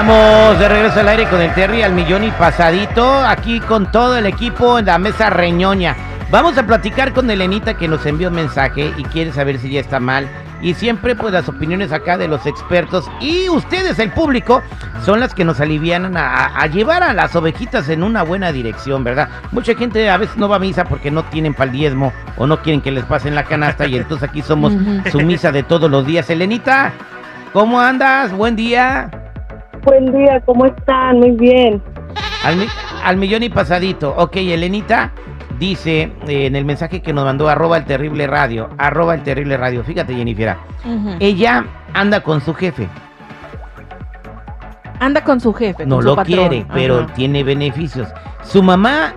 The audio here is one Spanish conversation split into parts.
Estamos de regreso al aire con el Terry al millón y pasadito, aquí con todo el equipo en la mesa reñoña. Vamos a platicar con Elenita que nos envió un mensaje y quiere saber si ya está mal. Y siempre pues las opiniones acá de los expertos y ustedes, el público, son las que nos alivian a, a llevar a las ovejitas en una buena dirección, ¿verdad? Mucha gente a veces no va a misa porque no tienen pal diezmo o no quieren que les pasen la canasta y entonces aquí somos su misa de todos los días. Elenita, ¿cómo andas? Buen día. Buen día, ¿cómo están? Muy bien. Al, mi- al millón y pasadito. Ok, Elenita dice eh, en el mensaje que nos mandó arroba el terrible radio, arroba el terrible radio. Fíjate, Jennifer. Ella anda con su jefe. Anda con su jefe. No con su lo patrón. quiere, pero Ajá. tiene beneficios. Su mamá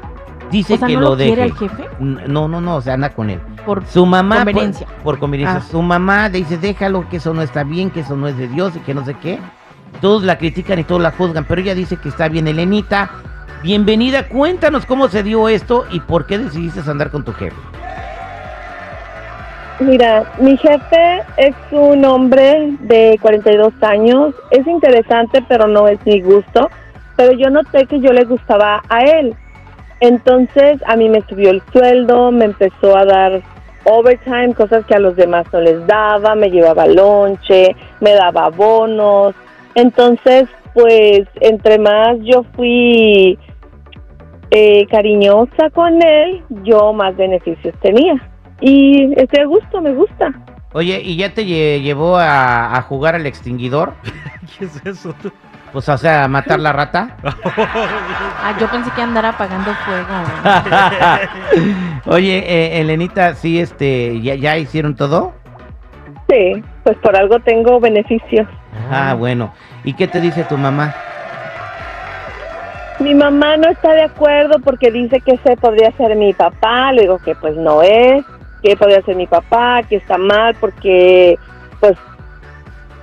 dice O sea, que ¿no lo, lo deje. quiere el jefe? No, no, no, o sea, anda con él. Por Su mamá por- conveniencia. Por, conveniencia. Ah. Su mamá le dice, déjalo, que eso no está bien, que eso no es de Dios y que no sé qué. Todos la critican y todos la juzgan, pero ella dice que está bien. Elenita, bienvenida. Cuéntanos cómo se dio esto y por qué decidiste andar con tu jefe. Mira, mi jefe es un hombre de 42 años. Es interesante, pero no es mi gusto. Pero yo noté que yo le gustaba a él. Entonces a mí me subió el sueldo, me empezó a dar overtime, cosas que a los demás no les daba, me llevaba lonche, me daba bonos. Entonces, pues entre más yo fui eh, cariñosa con él, yo más beneficios tenía. Y estoy a gusto, me gusta. Oye, ¿y ya te lle- llevó a, a jugar al extinguidor? ¿Qué es eso? Pues, o sea, a matar la rata. Ah, yo pensé que andara apagando fuego. Oye, eh, Elenita, sí, este, ¿ya, ¿ya hicieron todo? Sí, pues por algo tengo beneficios. Ah, bueno. ¿Y qué te dice tu mamá? Mi mamá no está de acuerdo porque dice que ese podría ser mi papá. Le digo que pues no es, que podría ser mi papá, que está mal porque pues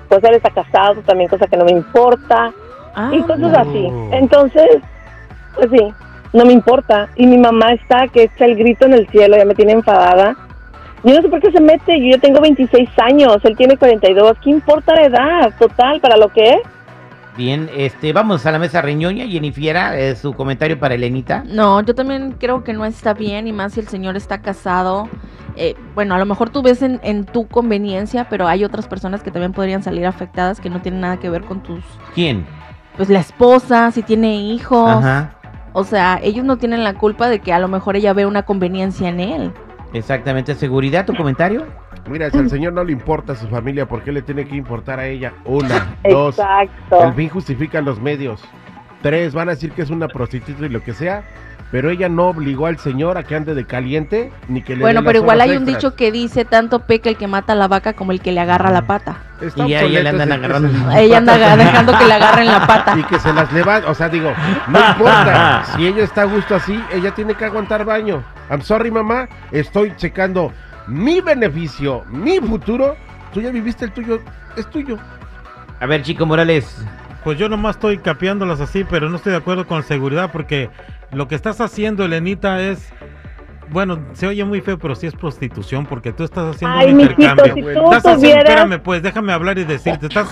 pues él está casado, también cosa que no me importa Ah, y cosas no. así. Entonces, pues sí, no me importa. Y mi mamá está que echa el grito en el cielo, ya me tiene enfadada. Yo no sé por qué se mete, yo tengo 26 años, él tiene 42, ¿qué importa la edad? Total, para lo que es. Bien, este, vamos a la mesa reñoña. Jennifiera, eh, su comentario para Elenita. No, yo también creo que no está bien, y más si el señor está casado. Eh, bueno, a lo mejor tú ves en, en tu conveniencia, pero hay otras personas que también podrían salir afectadas que no tienen nada que ver con tus. ¿Quién? Pues la esposa, si tiene hijos. Ajá, O sea, ellos no tienen la culpa de que a lo mejor ella ve una conveniencia en él. Exactamente. ¿Seguridad, tu comentario? Mira, si al señor no le importa su familia, ¿por qué le tiene que importar a ella? Una, dos, Exacto. el fin justifica los medios. Tres, van a decir que es una prostituta y lo que sea, pero ella no obligó al señor a que ande de caliente, ni que le Bueno, pero igual hay un dicho que dice tanto peca el que mata a la vaca como el que le agarra la pata. Está Y a ella le andan agarrando la- Ella anda dejando que le agarren la pata. Y que se las levanta, o sea, digo, no importa, si ella está a gusto así, ella tiene que aguantar baño. I'm sorry, mamá, estoy checando mi beneficio, mi futuro. Tú ya viviste el tuyo, es tuyo. A ver, Chico Morales. Pues yo nomás estoy capeándolas así, pero no estoy de acuerdo con seguridad porque lo que estás haciendo, Elenita, es. Bueno, se oye muy feo, pero sí es prostitución porque tú estás haciendo Ay, un mijito, intercambio. si tú Estás haciendo- tuvieras... espérame, pues, déjame hablar y decirte. Estás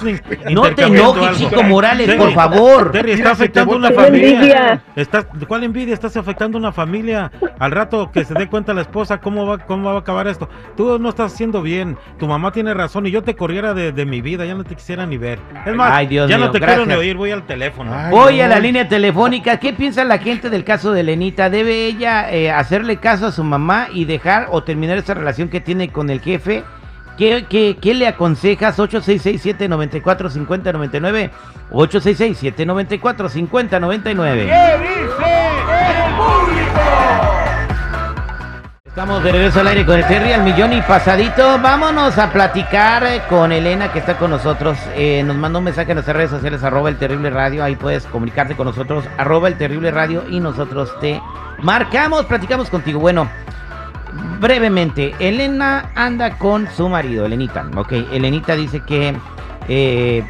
No te enojes. Chico Morales, Terry, por favor. Terry, está afectando una familia. Estás, ¿Cuál envidia? Estás afectando una familia. Al rato que se dé cuenta la esposa, ¿cómo va, cómo va a acabar esto? Tú no estás haciendo bien. Tu mamá tiene razón y yo te corriera de, de mi vida. Ya no te quisiera ni ver. Es más, Ay, Dios ya mío, no te quiero ni oír. Voy al teléfono. Ay, Voy no. a la línea telefónica. ¿Qué piensa la gente del caso de Elenita? ¿Debe ella eh, hacerle caso a su mamá y dejar o terminar esa relación que tiene con el jefe? ¿Qué, qué, qué le aconsejas? 866-794-5099. 866-794-5099. Estamos de regreso al aire con el Terry al millón y pasadito. Vámonos a platicar eh, con Elena que está con nosotros. Eh, nos manda un mensaje en nuestras redes sociales, arroba el terrible radio. Ahí puedes comunicarte con nosotros, arroba el terrible radio y nosotros te marcamos, platicamos contigo. Bueno, brevemente, Elena anda con su marido, Elenita. Ok, Elenita dice que... eh,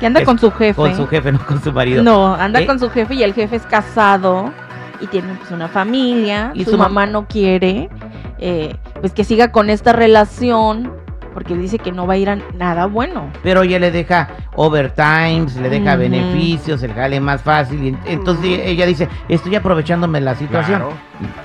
Que anda Es- con su jefe. con su jefe, no con su marido. No, anda Eh, con su jefe y el jefe es casado y tiene pues una familia Y su, su mam- mamá no quiere eh, pues que siga con esta relación porque dice que no va a ir a nada bueno. Pero ella le deja overtimes, le deja Ujú. beneficios, el jale más fácil. y entonces ella dice, estoy aprovechándome la situación. Claro.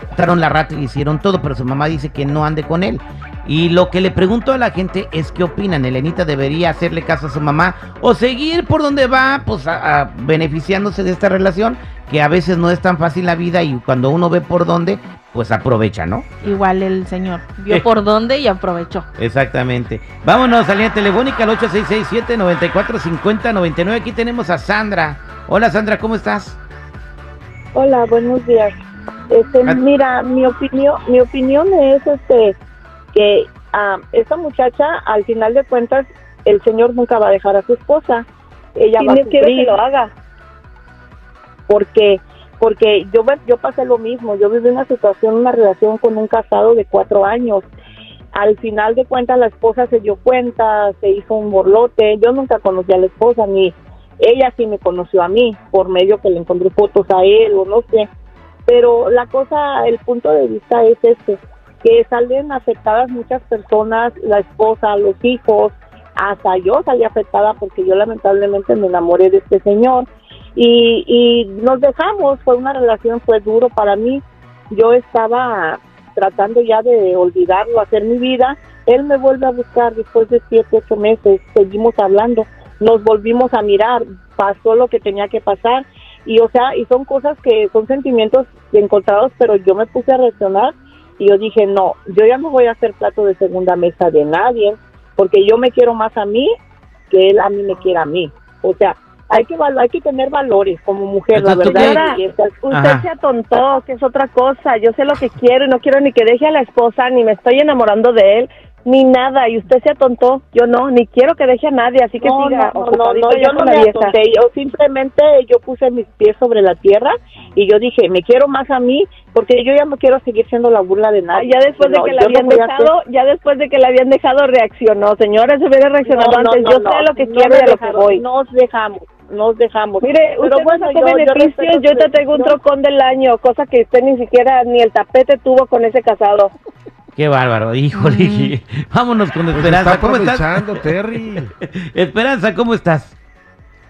Entraron la rata y hicieron todo, pero su mamá dice que no ande con él. Y lo que le pregunto a la gente es qué opinan. Elenita debería hacerle caso a su mamá o seguir por donde va, pues a- a beneficiándose de esta relación, que a veces no es tan fácil la vida y cuando uno ve por dónde, pues aprovecha, ¿no? Igual el señor vio Eh. por dónde y aprovechó. Exactamente. Vámonos a línea telefónica al 8667-945099. Aquí tenemos a Sandra. Hola Sandra, ¿cómo estás? Hola, buenos días. Este, mira, mi opinión, mi opinión es este que ah, esta muchacha, al final de cuentas, el señor nunca va a dejar a su esposa. Ella va a no quiero que lo haga. porque porque yo yo pasé lo mismo. Yo viví una situación, una relación con un casado de cuatro años. Al final de cuentas, la esposa se dio cuenta, se hizo un borlote. Yo nunca conocí a la esposa ni ella sí me conoció a mí por medio que le encontré fotos a él o no sé. Pero la cosa, el punto de vista es este, que salen afectadas muchas personas, la esposa, los hijos, hasta yo salí afectada porque yo lamentablemente me enamoré de este señor. Y, y nos dejamos, fue una relación, fue duro para mí, yo estaba tratando ya de olvidarlo, hacer mi vida, él me vuelve a buscar después de siete, ocho meses, seguimos hablando, nos volvimos a mirar, pasó lo que tenía que pasar. Y o sea, y son cosas que son sentimientos encontrados, pero yo me puse a reaccionar y yo dije, no, yo ya no voy a ser plato de segunda mesa de nadie, porque yo me quiero más a mí que él a mí me quiere a mí. O sea, hay que hay que tener valores como mujer, la Entonces, ¿tú verdad. Usted Ajá. se atontó, que es otra cosa. Yo sé lo que quiero y no quiero ni que deje a la esposa, ni me estoy enamorando de él, ni nada. Y usted se atontó. Yo no, ni quiero que deje a nadie, así que no, siga. no, no, no, yo no me atonté, yo simplemente yo puse mis pies sobre la tierra y yo dije, me quiero más a mí porque yo ya no quiero seguir siendo la burla de Ah, nadie. ya después de que yo la habían hacer- dejado, ya después de que la habían dejado reaccionó, señora, se hubiera reaccionado No, no, antes. no, yo no, sé lo que no quiero y a lo que voy. Nos dejamos, nos dejamos. Mire, Pero usted bueno, no sacó yo- yo beneficios, yo su te tengo un trocón del año, cosa que usted ni siquiera ni el tapete tuvo con ese casado. Qué bárbaro, híjole. Vámonos con Pues Esperanza. está ¿Cómo estás? Terry. Esperanza, ¿cómo estás?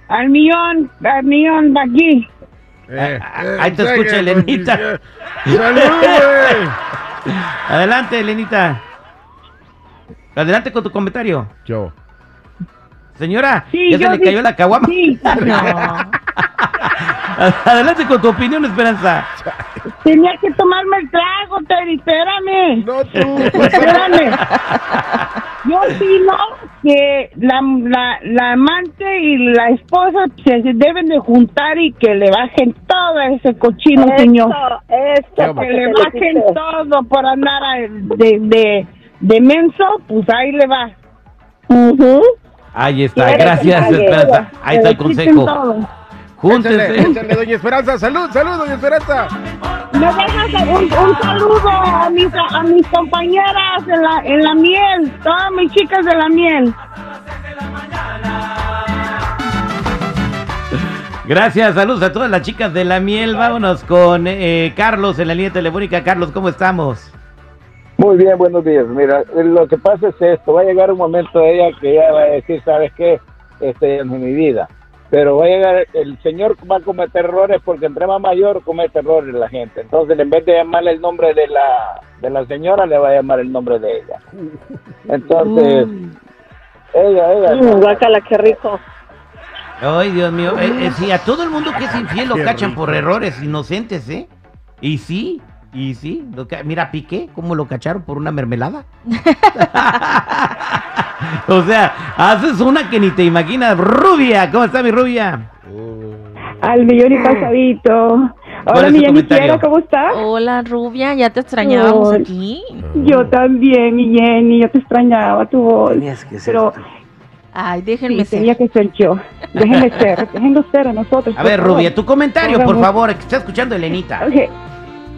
Al millón, al millón de aquí. Eh, Ah, eh, ahí te escucha Elenita. ¡Salud, güey! Adelante, Elenita. Adelante con tu comentario. Yo. Señora, Sí, ya se yo le cayó la caguama. Sí, No. Adelante con tu opinión, Esperanza. Tenía que tomarme el trago, Terry, espérame. No tú. Espérame. Yo opino que la, la, la amante y la esposa se deben de juntar y que le bajen todo ese cochino, señor. Esto, Qué Que le bajen todo por andar a- de, de, de menso, pues ahí le va. Ahí está, que gracias. Esperanza. Ahí está el Que consejo. todo. Échale, Júntense. échale, doña Esperanza. Salud, salud, doña Esperanza. Me dejas un, un saludo a mis, a mis compañeras en la, en la miel, todas mis chicas de la miel. Gracias, saludos a todas las chicas de la miel. Vámonos con eh, Carlos en la línea telefónica. Carlos, ¿cómo estamos? Muy bien, buenos días. Mira, eh, lo que pasa es esto, va a llegar un momento de ella que ella va a decir, ¿sabes qué? Este es mi vida. Pero va a llegar, el señor va a cometer errores porque entre más mayor comete errores la gente. Entonces, en vez de llamarle el nombre de la, de la señora, le va a llamar el nombre de ella. Entonces, ella, ella. Mm, guácala, qué rico. Ay, Dios mío. Eh, eh, sí, a todo el mundo que es infiel lo Qué cachan rico. por errores inocentes, ¿eh? Y sí, y sí. lo ca- Mira, Piqué, ¿cómo lo cacharon por una mermelada? o sea, haces una que ni te imaginas. Rubia, ¿cómo está mi rubia? Al millón y pasadito. ¿Cuál Hola, es tu mi comentario? Jennifer, ¿cómo estás? Hola, Rubia, ya te extrañábamos Ay. aquí. Yo también, mi Jenny, yo te extrañaba tu voz. Pero Ay, sí, déjenme tenía ser. que ser yo. Déjenme ser, déjenlo ser a nosotros. A ver, favor. Rubia, tu comentario, por favor, que está escuchando Elenita. Ok.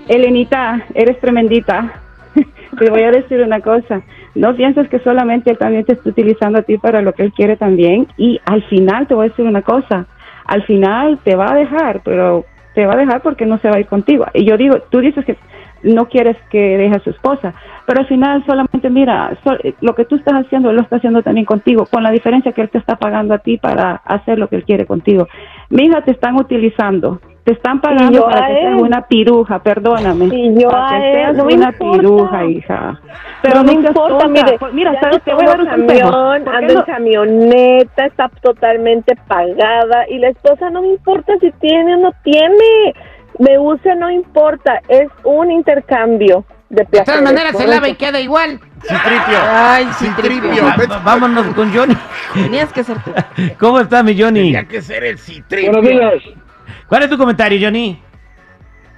Elenita, eres tremendita. Te voy a decir una cosa. No pienses que solamente él también te está utilizando a ti para lo que él quiere también. Y al final te voy a decir una cosa. Al final te va a dejar, pero te va a dejar porque no se va a ir contigo. Y yo digo, tú dices que no quieres que deje a su esposa. Pero al final solamente mira, lo que tú estás haciendo, él lo está haciendo también contigo, con la diferencia que él te está pagando a ti para hacer lo que él quiere contigo. Mi hija te están utilizando, te están pagando yo para que seas una piruja, perdóname. Y yo para que él, seas no una importa. piruja, hija. Pero no no me seas importa, mire, Pues mira, sabes, te voy a dar un camión, ¿Por qué ando no- en camioneta, está totalmente pagada y la esposa no me importa si tiene o no tiene, me usa no importa, es un intercambio de De placeres. todas maneras se lava y queda igual. Citripio. Ay, Citripio. tripio. Va- va- vámonos con Johnny. Tenías que ser tú. ¿Cómo está mi Johnny? Tenía que ser el citripio. Buenos días. ¿Cuál es tu comentario, Johnny?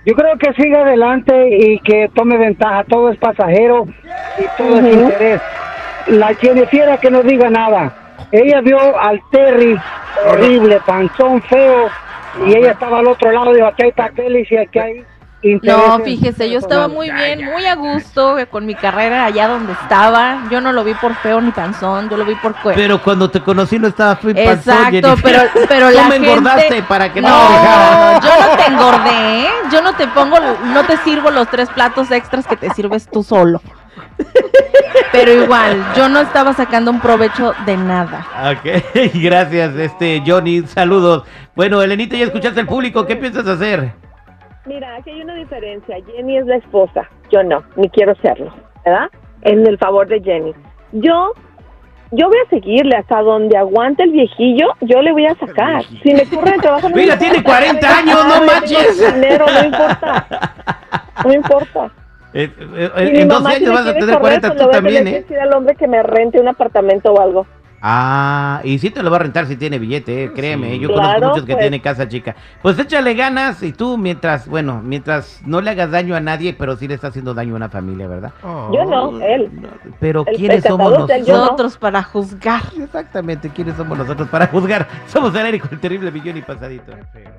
Yo creo que siga adelante y que tome ventaja. Todo es pasajero y todo es interés. La Jennifer que no diga nada. Ella vio al Terry horrible, panzón feo, y ella estaba al otro lado. Dijo, aquí hay papeles y aquí hay. No, fíjese, yo estaba muy bien, muy a gusto con mi carrera allá donde estaba. Yo no lo vi por feo ni panzón, yo lo vi por cue- Pero cuando te conocí no estaba fui panzón, Exacto, pero, pero Tú la me engordaste para que no, no, me dejara. yo no te engordé, yo no te pongo, no te sirvo los tres platos extras que te sirves tú solo. Pero igual, yo no estaba sacando un provecho de nada. Ok, gracias, este Johnny, saludos. Bueno, Elenita, ya escuchaste al público, ¿qué piensas hacer? Mira, aquí hay una diferencia. Jenny es la esposa, yo no, ni quiero serlo, ¿verdad? En el favor de Jenny. Yo, yo voy a seguirle hasta donde aguante el viejillo, yo le voy a sacar. Si me ocurre el trabajo, no Mira, tiene 40 años, no manches. Dinero, no importa, no importa. Eh, eh, en 12 mamá, si años vas a tener correr, 40 pues tú también, ¿eh? decir al hombre que me rente un apartamento o algo. Ah, y sí te lo va a rentar si tiene billete, eh, créeme, yo Claro, conozco muchos que pues. tienen casa chica. Pues échale ganas y tú mientras, bueno, mientras no le hagas daño a nadie, pero sí le está haciendo daño a una familia, ¿verdad? Yo no, él. Pero El- ¿quiénes somos no. nosotros? Para juzgar. Exactamente, ¿quiénes somos nosotros para juzgar? Somos el con el terrible millón y pasadito. Qué feo.